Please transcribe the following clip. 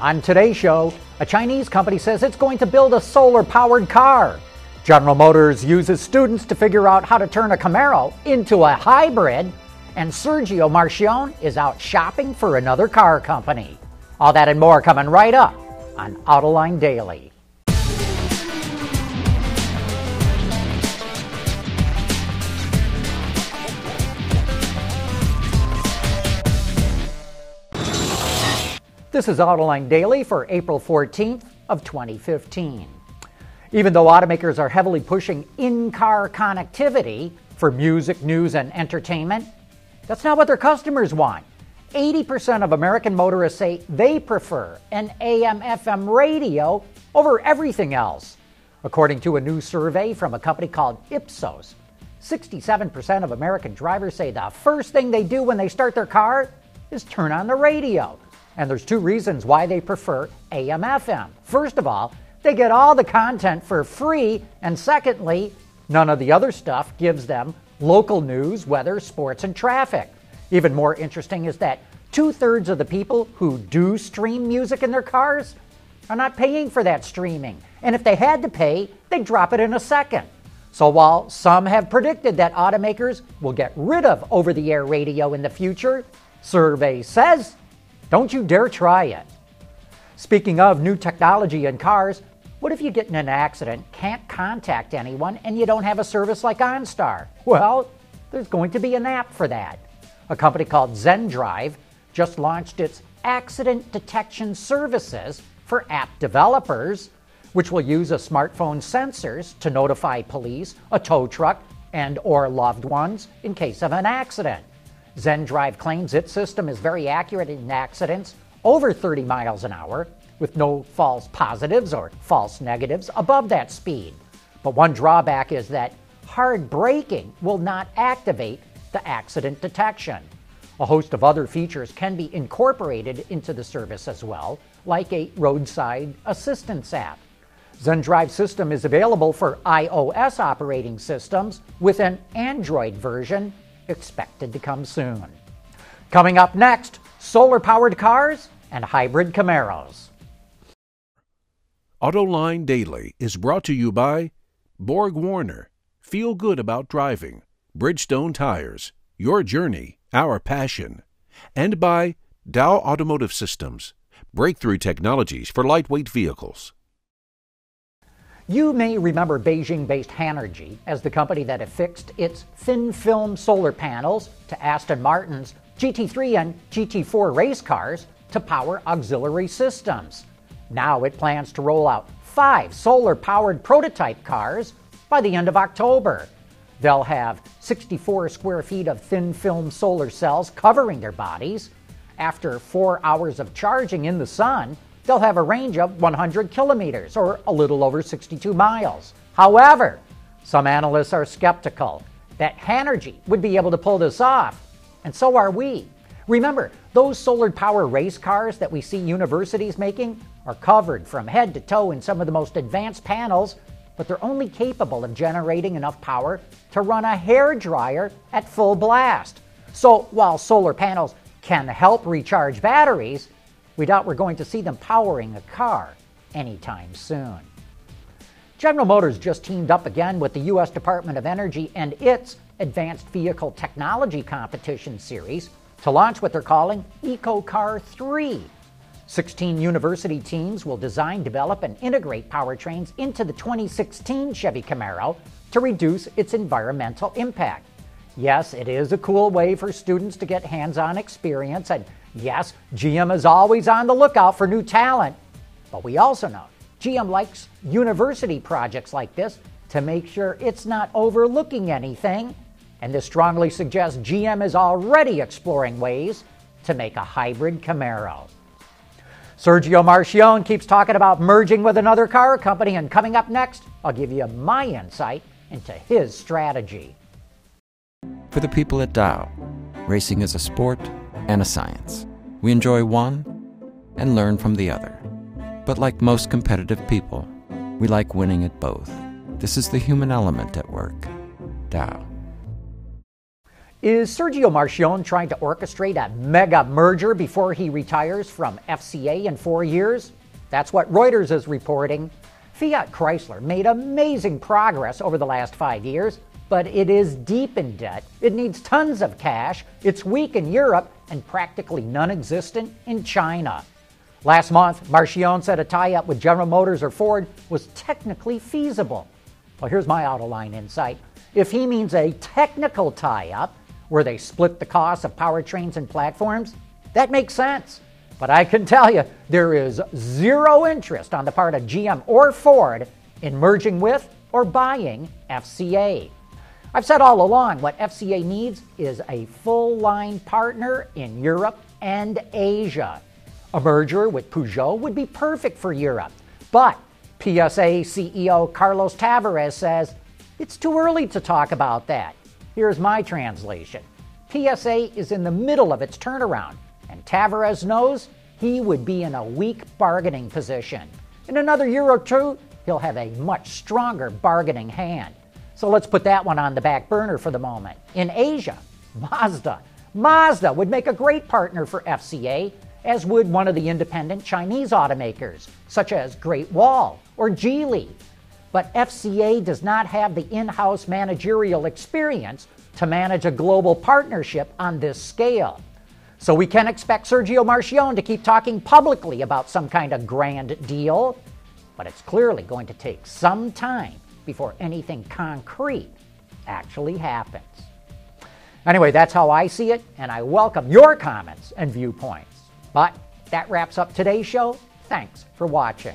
On today's show, a Chinese company says it's going to build a solar powered car. General Motors uses students to figure out how to turn a Camaro into a hybrid. And Sergio Marchionne is out shopping for another car company. All that and more coming right up on Autoline Daily. This is Autoline Daily for April 14th of 2015. Even though automakers are heavily pushing in-car connectivity for music, news, and entertainment, that's not what their customers want. 80% of American motorists say they prefer an AM FM radio over everything else. According to a new survey from a company called Ipsos, 67% of American drivers say the first thing they do when they start their car is turn on the radio. And there's two reasons why they prefer AM FM. First of all, they get all the content for free, and secondly, none of the other stuff gives them local news, weather, sports, and traffic. Even more interesting is that two thirds of the people who do stream music in their cars are not paying for that streaming. And if they had to pay, they'd drop it in a second. So while some have predicted that automakers will get rid of over the air radio in the future, survey says don't you dare try it. Speaking of new technology in cars, what if you get in an accident, can't contact anyone, and you don't have a service like OnStar? Well, there's going to be an app for that. A company called ZenDrive just launched its accident detection services for app developers, which will use a smartphone sensors to notify police, a tow truck, and or loved ones in case of an accident. ZenDrive claims its system is very accurate in accidents over 30 miles an hour, with no false positives or false negatives above that speed. But one drawback is that hard braking will not activate the accident detection. A host of other features can be incorporated into the service as well, like a roadside assistance app. ZenDrive system is available for iOS operating systems with an Android version expected to come soon. Coming up next, solar powered cars and hybrid Camaros. AutoLine Daily is brought to you by Borg Warner. Feel good about driving. Bridgestone Tires. Your journey, our passion. And by Dow Automotive Systems. Breakthrough technologies for lightweight vehicles. You may remember Beijing based Hanergy as the company that affixed its thin film solar panels to Aston Martin's GT3 and GT4 race cars to power auxiliary systems. Now it plans to roll out five solar powered prototype cars by the end of October. They'll have 64 square feet of thin film solar cells covering their bodies. After four hours of charging in the sun, they'll have a range of 100 kilometers, or a little over 62 miles. However, some analysts are skeptical that Hanergy would be able to pull this off, and so are we. Remember, those solar power race cars that we see universities making are covered from head to toe in some of the most advanced panels, but they're only capable of generating enough power to run a hair dryer at full blast. So while solar panels can help recharge batteries, we doubt we're going to see them powering a car anytime soon. General Motors just teamed up again with the U.S. Department of Energy and its Advanced Vehicle Technology Competition Series to launch what they're calling EcoCar 3. 16 university teams will design, develop, and integrate powertrains into the 2016 Chevy Camaro to reduce its environmental impact. Yes, it is a cool way for students to get hands on experience and Yes, GM is always on the lookout for new talent, but we also know GM likes university projects like this to make sure it's not overlooking anything, and this strongly suggests GM is already exploring ways to make a hybrid Camaro. Sergio Marchionne keeps talking about merging with another car company, and coming up next, I'll give you my insight into his strategy. For the people at Dow, racing is a sport and a science. We enjoy one and learn from the other. But like most competitive people, we like winning at both. This is the human element at work. Dow. Is Sergio Marchionne trying to orchestrate a mega merger before he retires from FCA in four years? That's what Reuters is reporting. Fiat Chrysler made amazing progress over the last five years, but it is deep in debt. It needs tons of cash. It's weak in Europe and practically non existent in China. Last month, Marchionne said a tie up with General Motors or Ford was technically feasible. Well, here's my Autoline insight. If he means a technical tie up, where they split the cost of powertrains and platforms, that makes sense. But I can tell you, there is zero interest on the part of GM or Ford in merging with or buying FCA. I've said all along what FCA needs is a full line partner in Europe and Asia. A merger with Peugeot would be perfect for Europe. But PSA CEO Carlos Tavares says it's too early to talk about that. Here's my translation PSA is in the middle of its turnaround, and Tavares knows he would be in a weak bargaining position. In another year or two, he'll have a much stronger bargaining hand. So let's put that one on the back burner for the moment. In Asia, Mazda. Mazda would make a great partner for FCA, as would one of the independent Chinese automakers, such as Great Wall or Geely. But FCA does not have the in house managerial experience to manage a global partnership on this scale. So we can expect Sergio Marchionne to keep talking publicly about some kind of grand deal, but it's clearly going to take some time before anything concrete actually happens. Anyway, that's how I see it, and I welcome your comments and viewpoints. But that wraps up today's show. Thanks for watching.